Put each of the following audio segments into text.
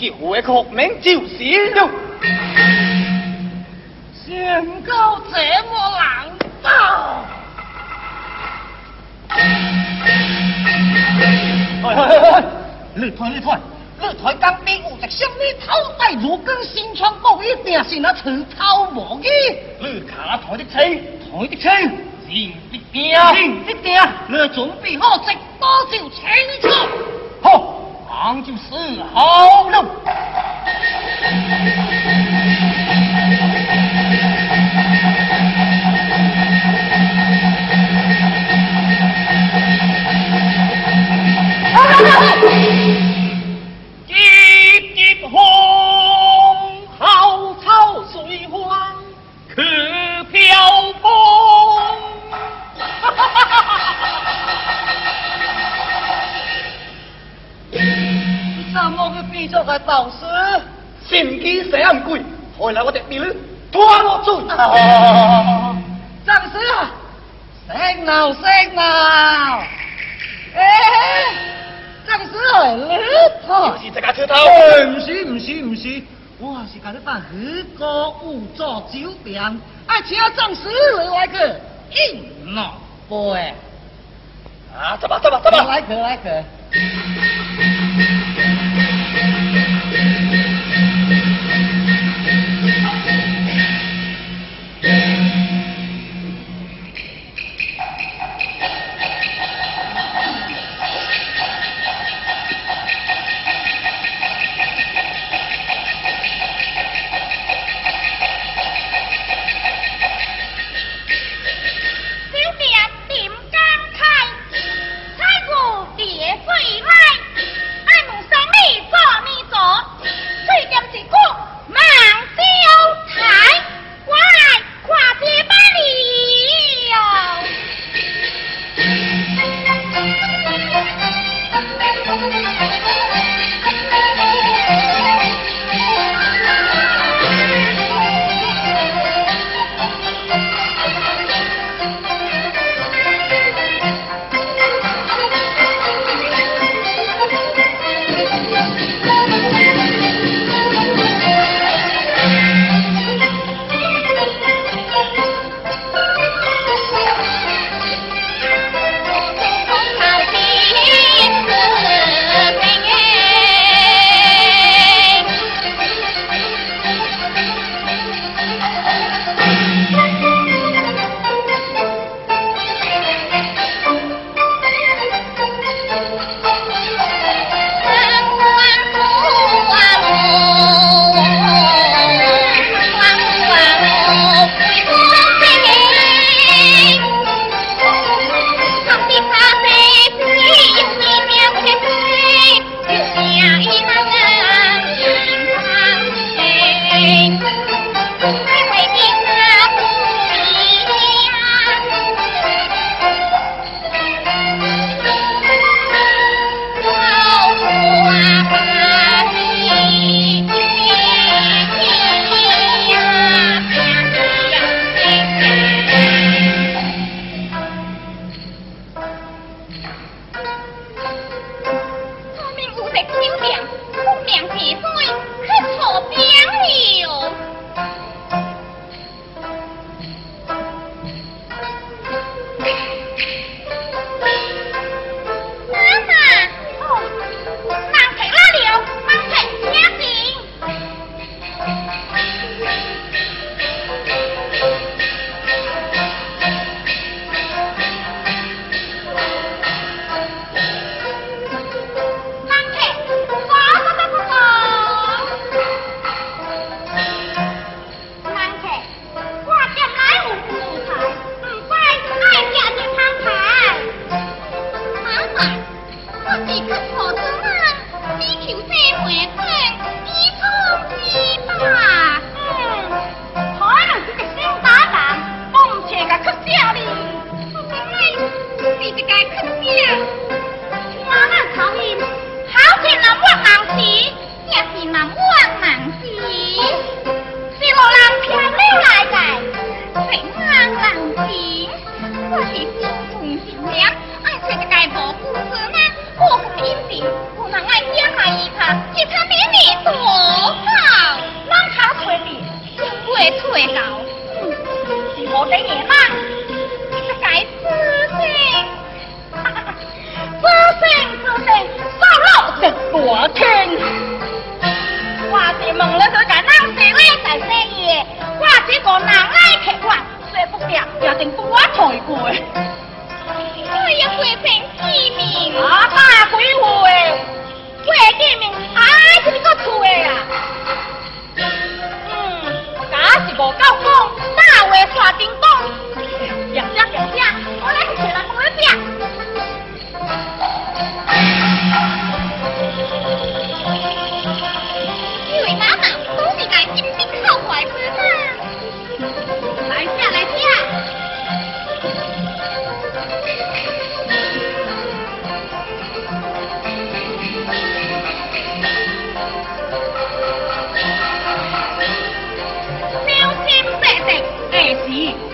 我自己回国名就是了，宣告这么难道？哎哎哎哎！你团你团，你团刚兵有只什么头戴如根新窗布，一定是那刺头无语。你卡台的车，台的车，人的定，人的定，你准备好直多就请出。好。忙就是好了。爱请张师来个硬脑波哎。啊，走吧走吧走吧，来客来客。最点一个，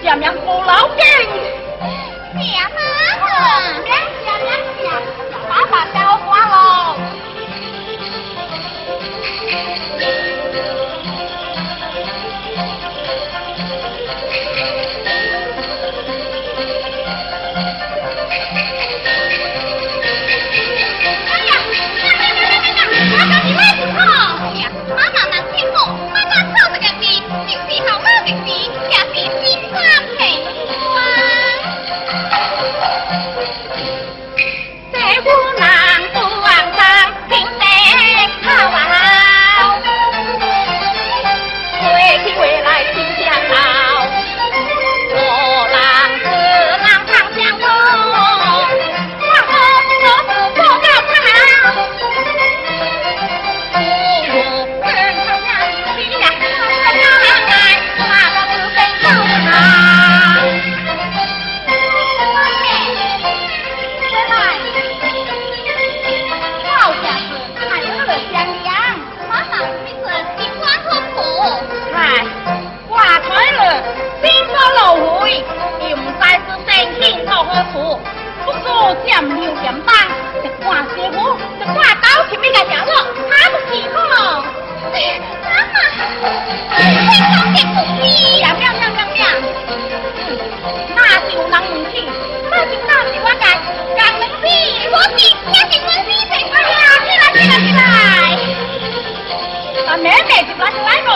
爷娘不老给。我的天灵灵地灵灵起来起来起来把妹妹给拉起来吧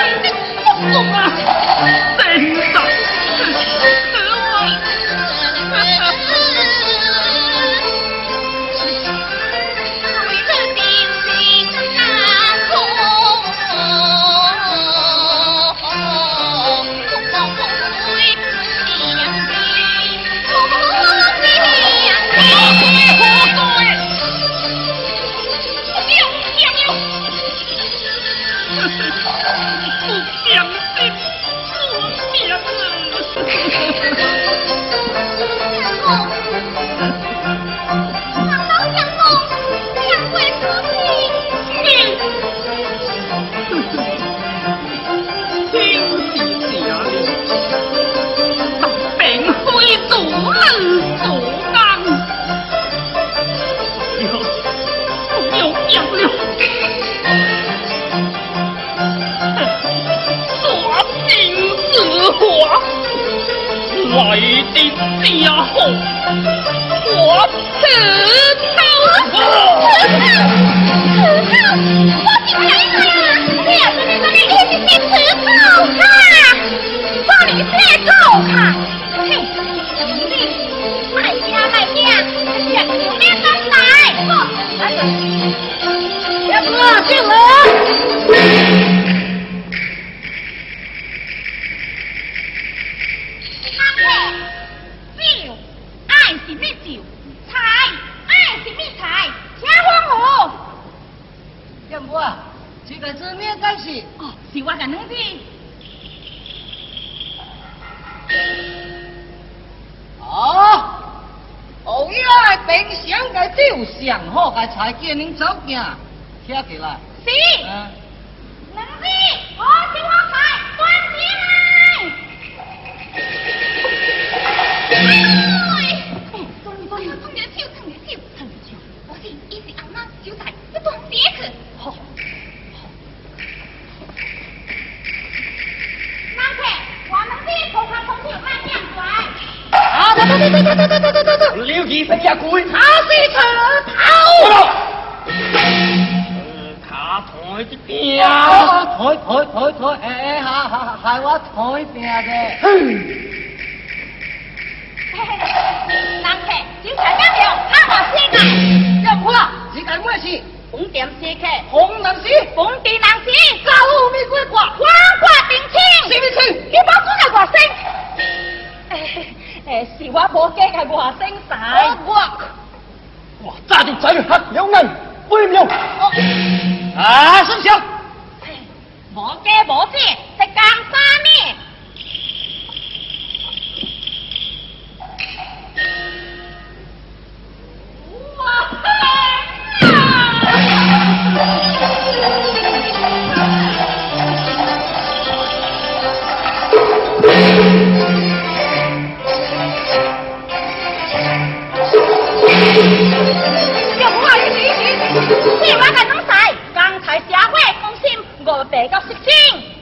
真的，真的，上好个柴鸡，恁走见，听起来。是。能力、啊，我喜欢柴，端起来。刘吉飞呀，滚！他是他逃了。他退的兵。退，哎哎，哈哈，害我退兵的。哼。男客，请坐下了，他把世界。要哭了，是干事？红点世客，红男士，红地男士，走路没过挂，花挂顶青。是不是？你把我挂生。哎诶，是话魔鸡系话星仔。我，哇，炸定仔，黑有眼，杯尿。啊，收声！魔鸡我鸡，食干啥呢？哇靠！你我敢弄啥？刚才社会公心我白搞事你。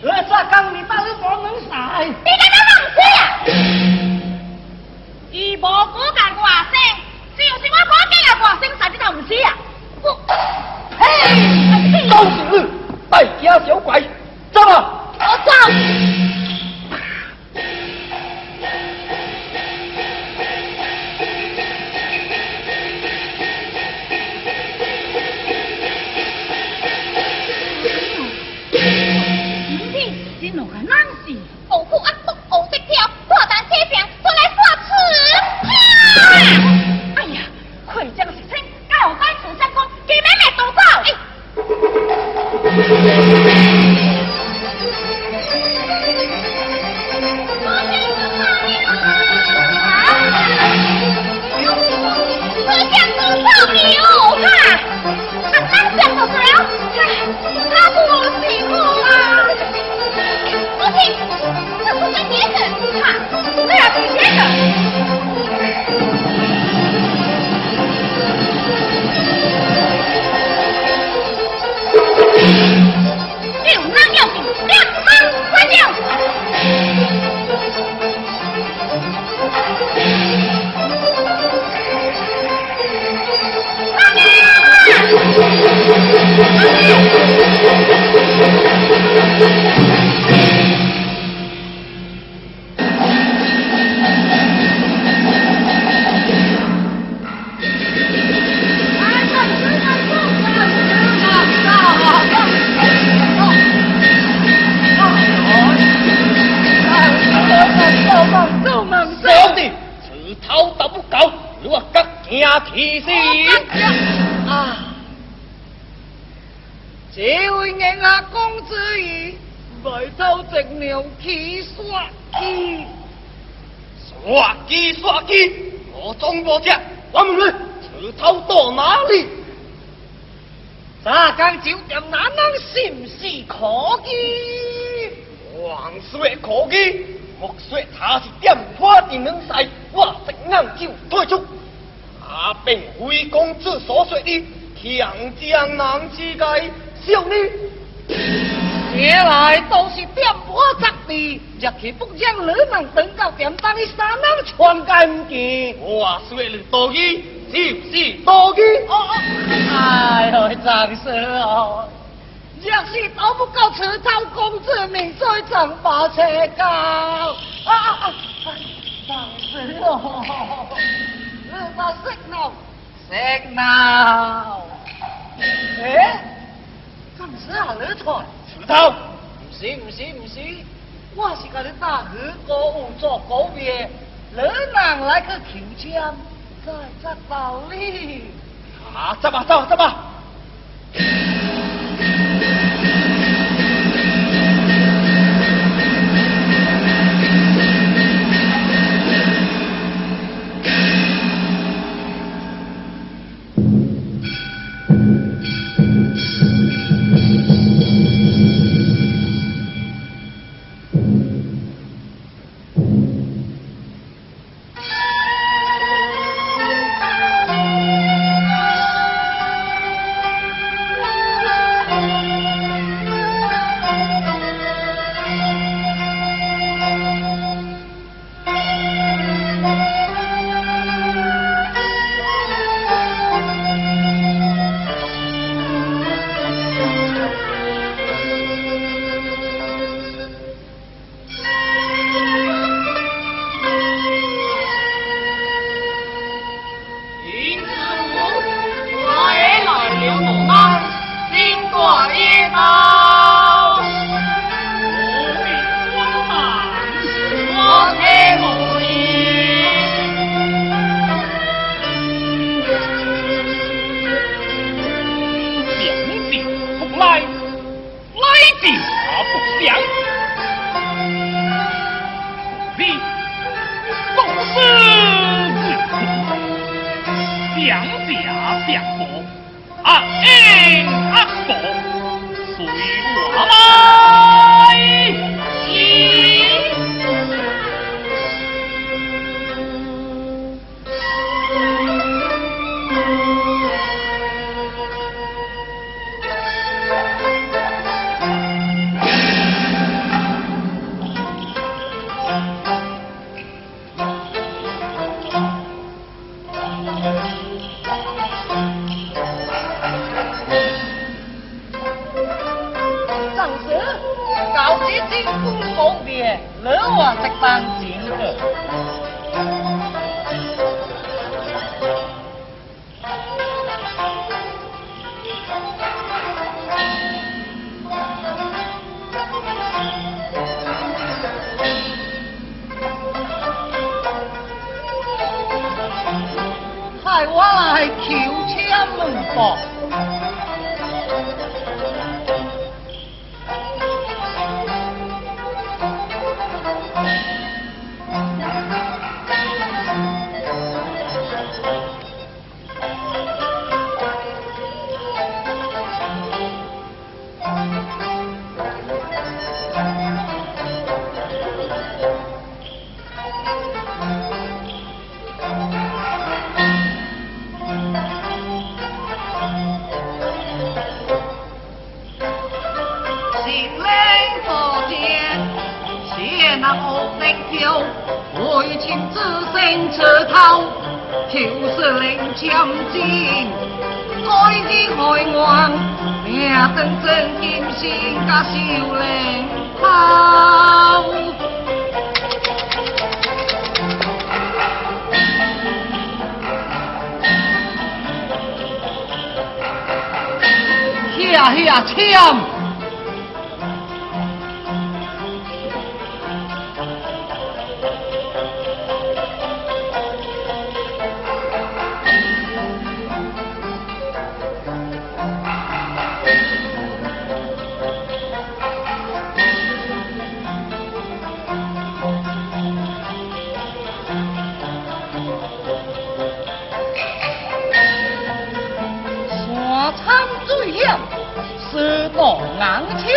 我说刚你把你我弄啥？你敢弄知啥？伊无骨干挂生，只有是我骨干也挂生，啥子都唔知啊！我嘿，都是你，败家小鬼，走啊！我走。少门少，头都不够，如何割鸡剃？啊！这位英啊公子，与埋头织鸟去刷机，刷鸡刷机，我中国家。我们你，锄头到哪里？沙岗酒店哪能信是可机？王水可机？莫说他是点破的能使，我一眼就退出。他并非公子所说的强江南之界少女。原来都是点破十地，入去不将女人等到点当的三人全干净。我说了多疑，是不是多疑？哦哦，哎呦，张师哦，若是讨不到祠堂公子名岁怎么找教？啊啊啊！闹热闹，热闹热闹。哎，怎么阿二头？二头？不是不是不是，我是跟你大哥有做古业，两人来去求签，在这手里。啊，执吧执吧执吧。弄钢枪，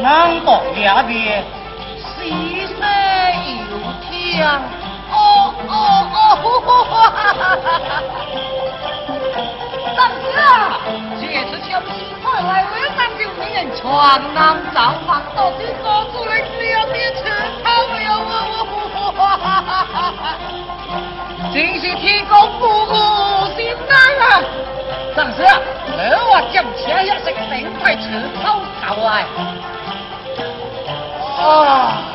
南到崖边，西山又天。哦哦哦，哈哈哈哈哈！上师啊，这次消息传来，晚上就没人闯南诏，跑到这说出来是要点钞了。我我我，哈哈哈哈哈！真是天公不负心南啊，上师！我将 họ chậm trễ 哎！啊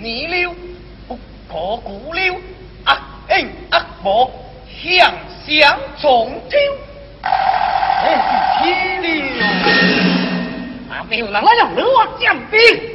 泥溜不可谷溜阿弥阿婆香香重丢嘿嘿天溜。啊没有那来两个罗汉兵。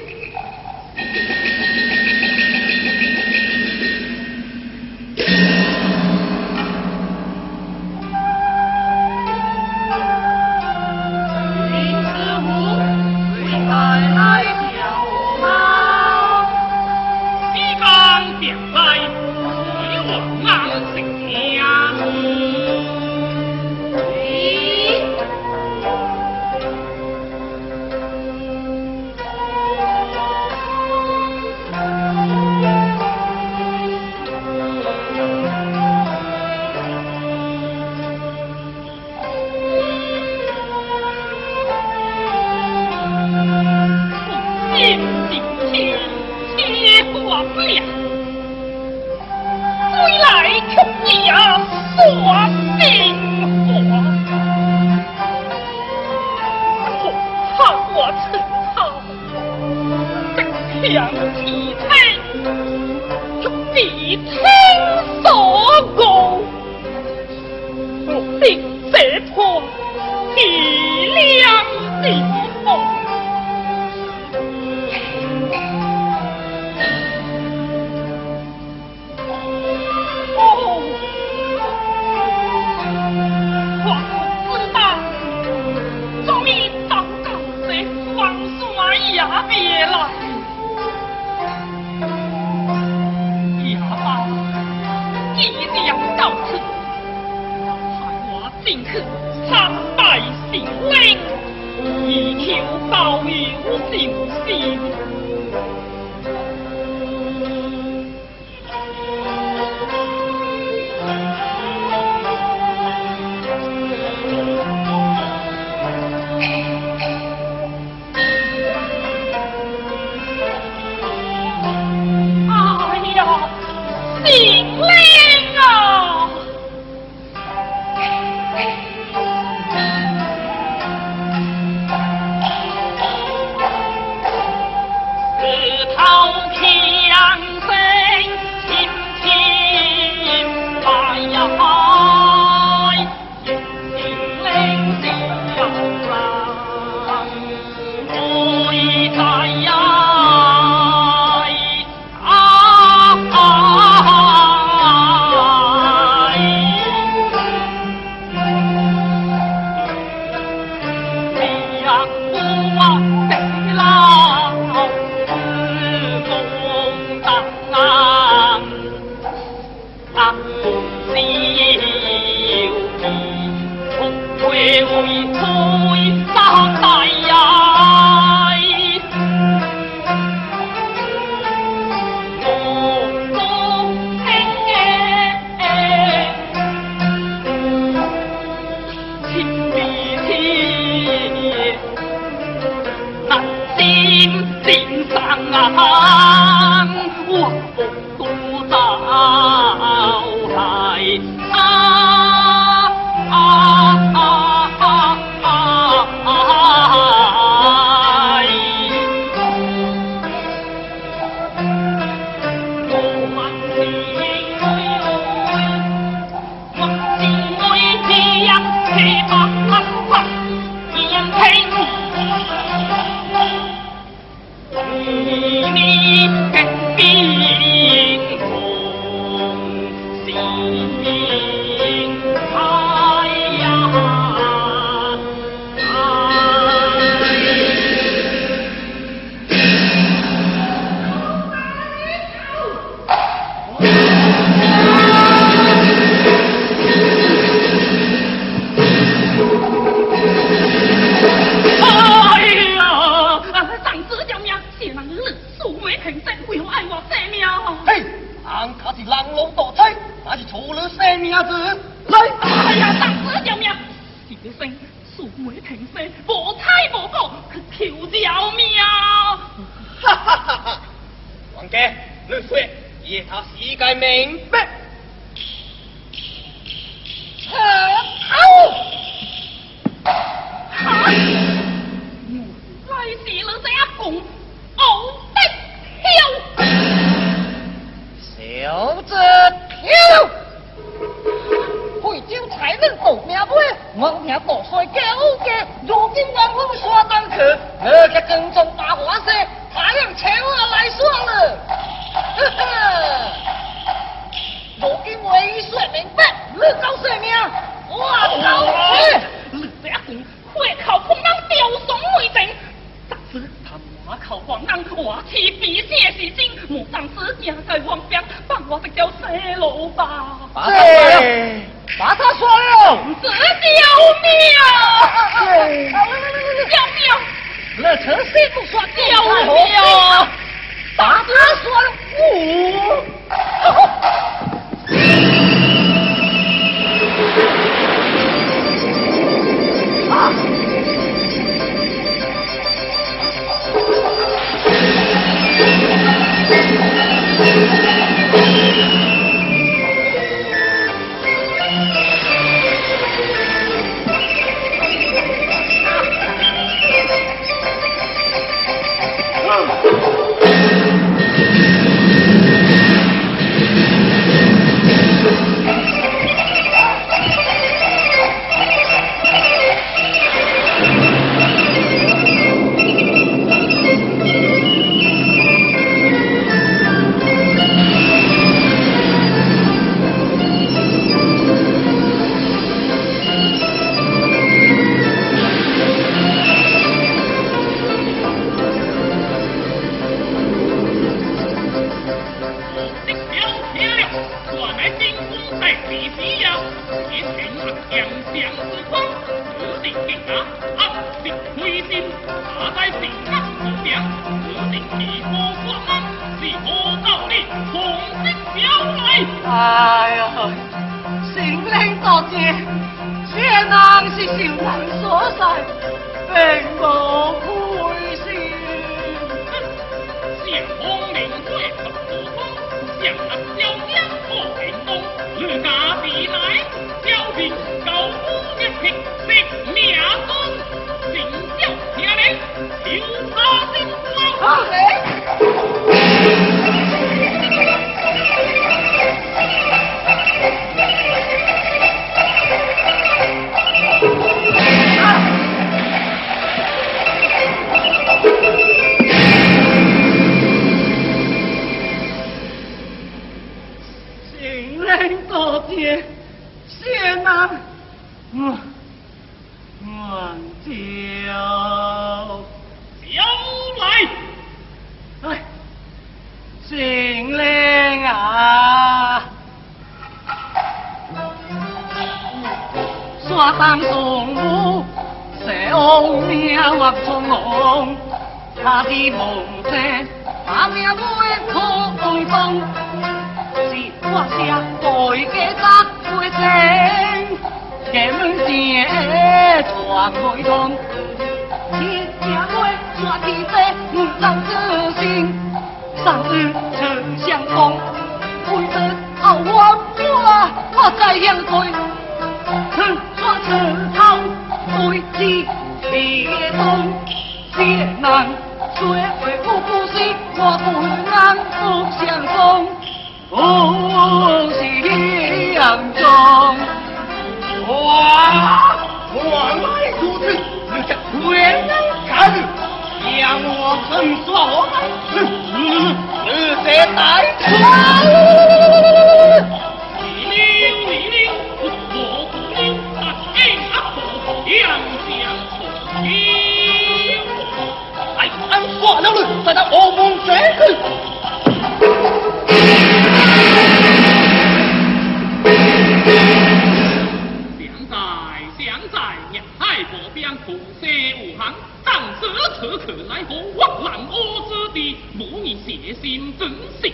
可可奈何屈难我之地，母女写信真心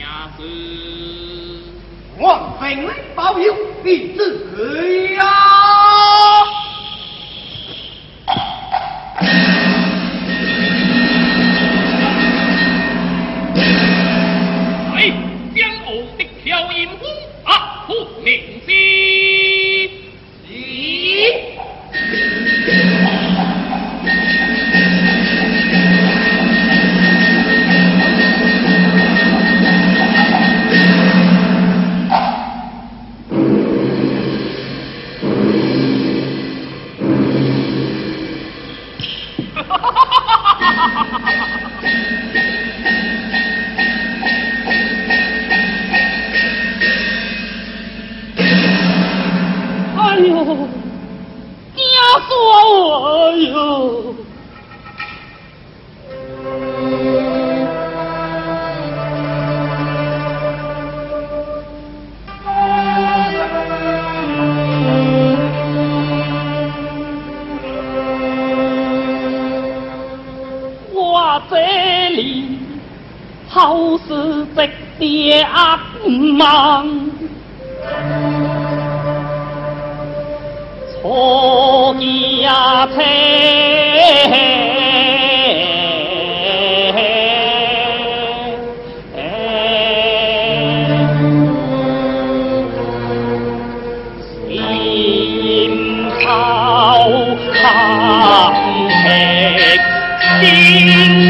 呀是。王妃保佑，你自何呀？心心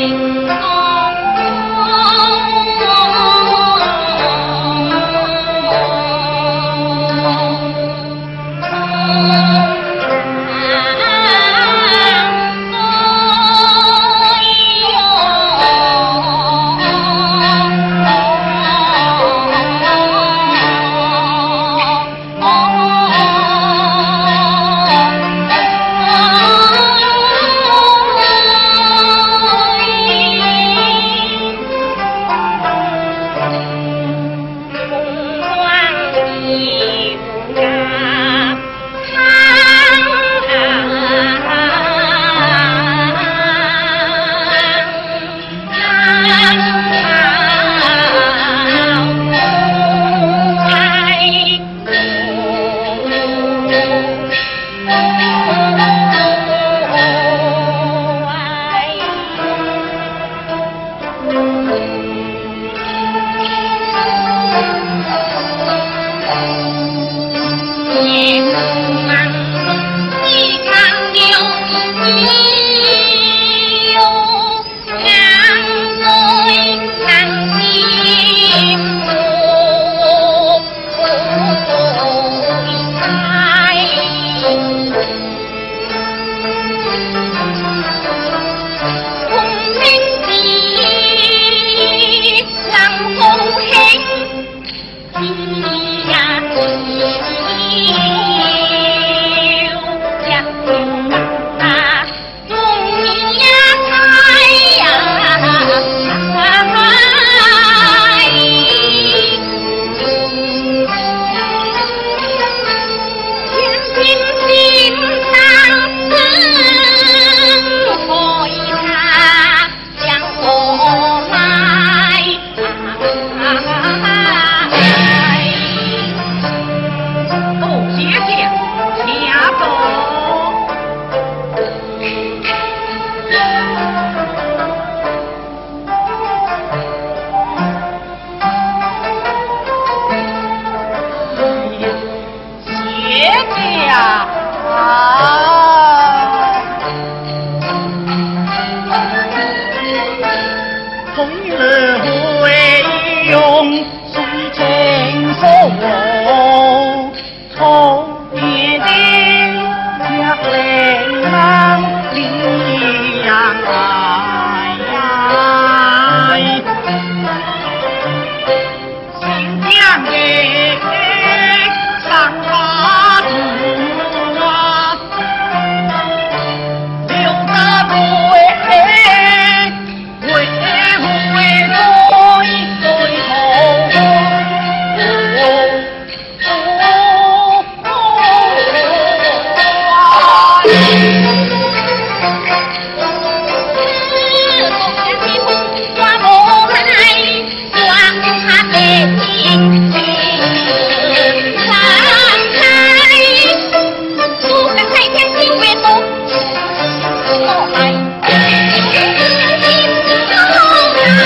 Thank you.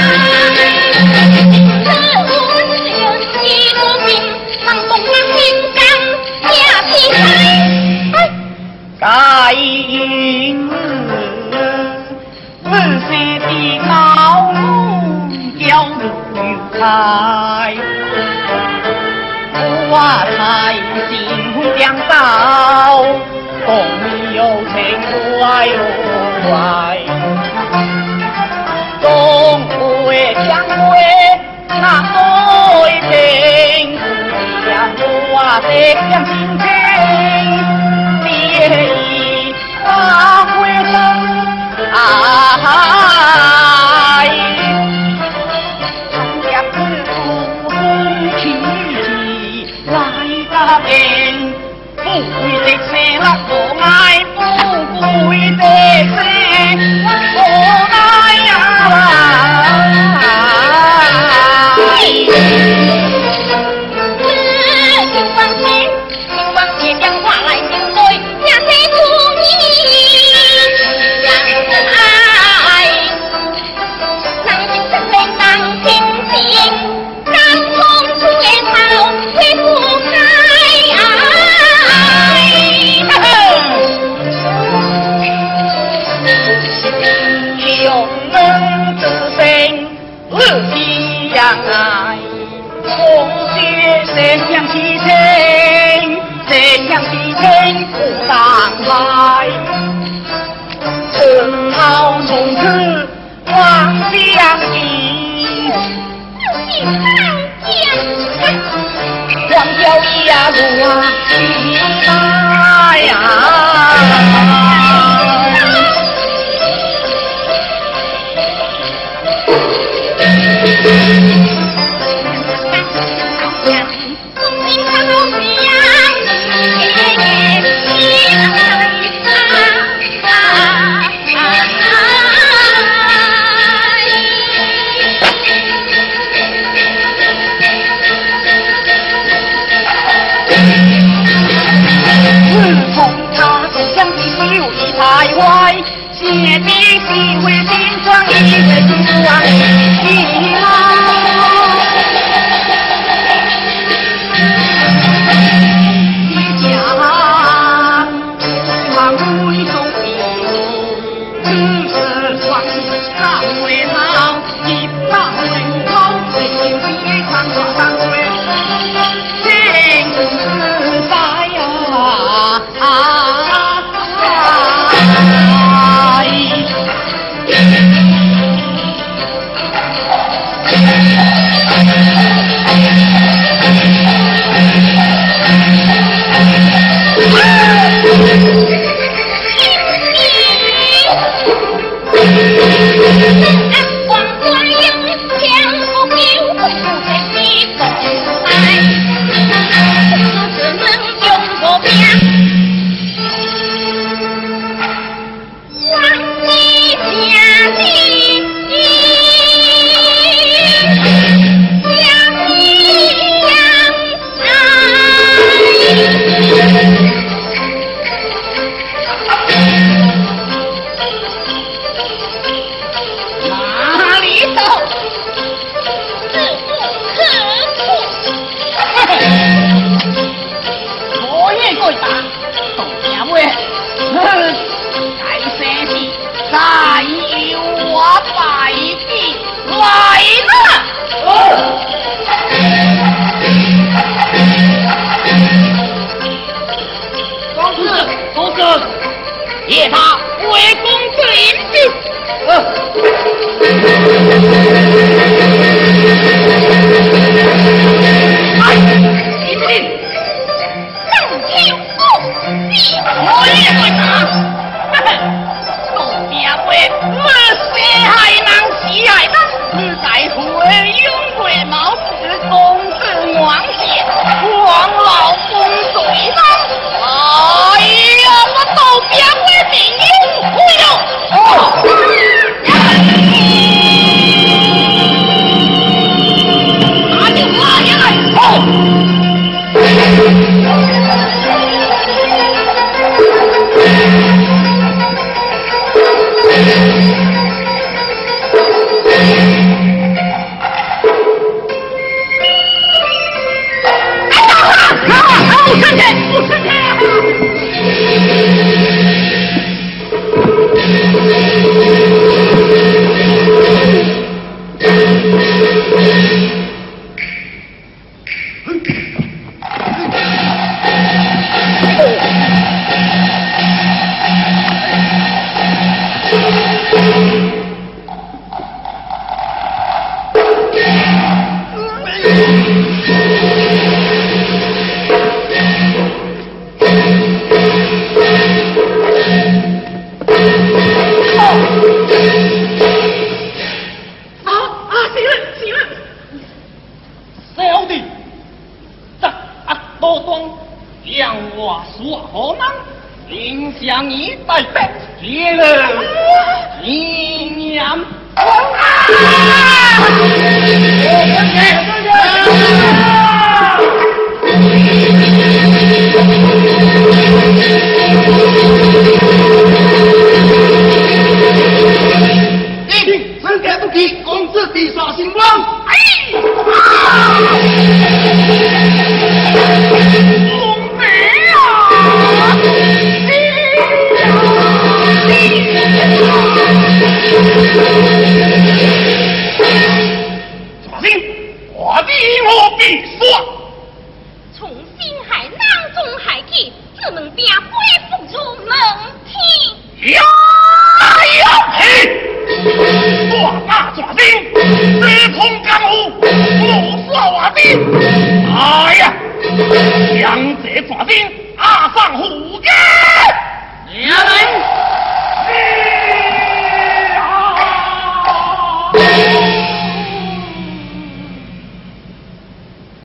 Thank you. 再见，两条野路呀？我姐你心为心装一个心，啊。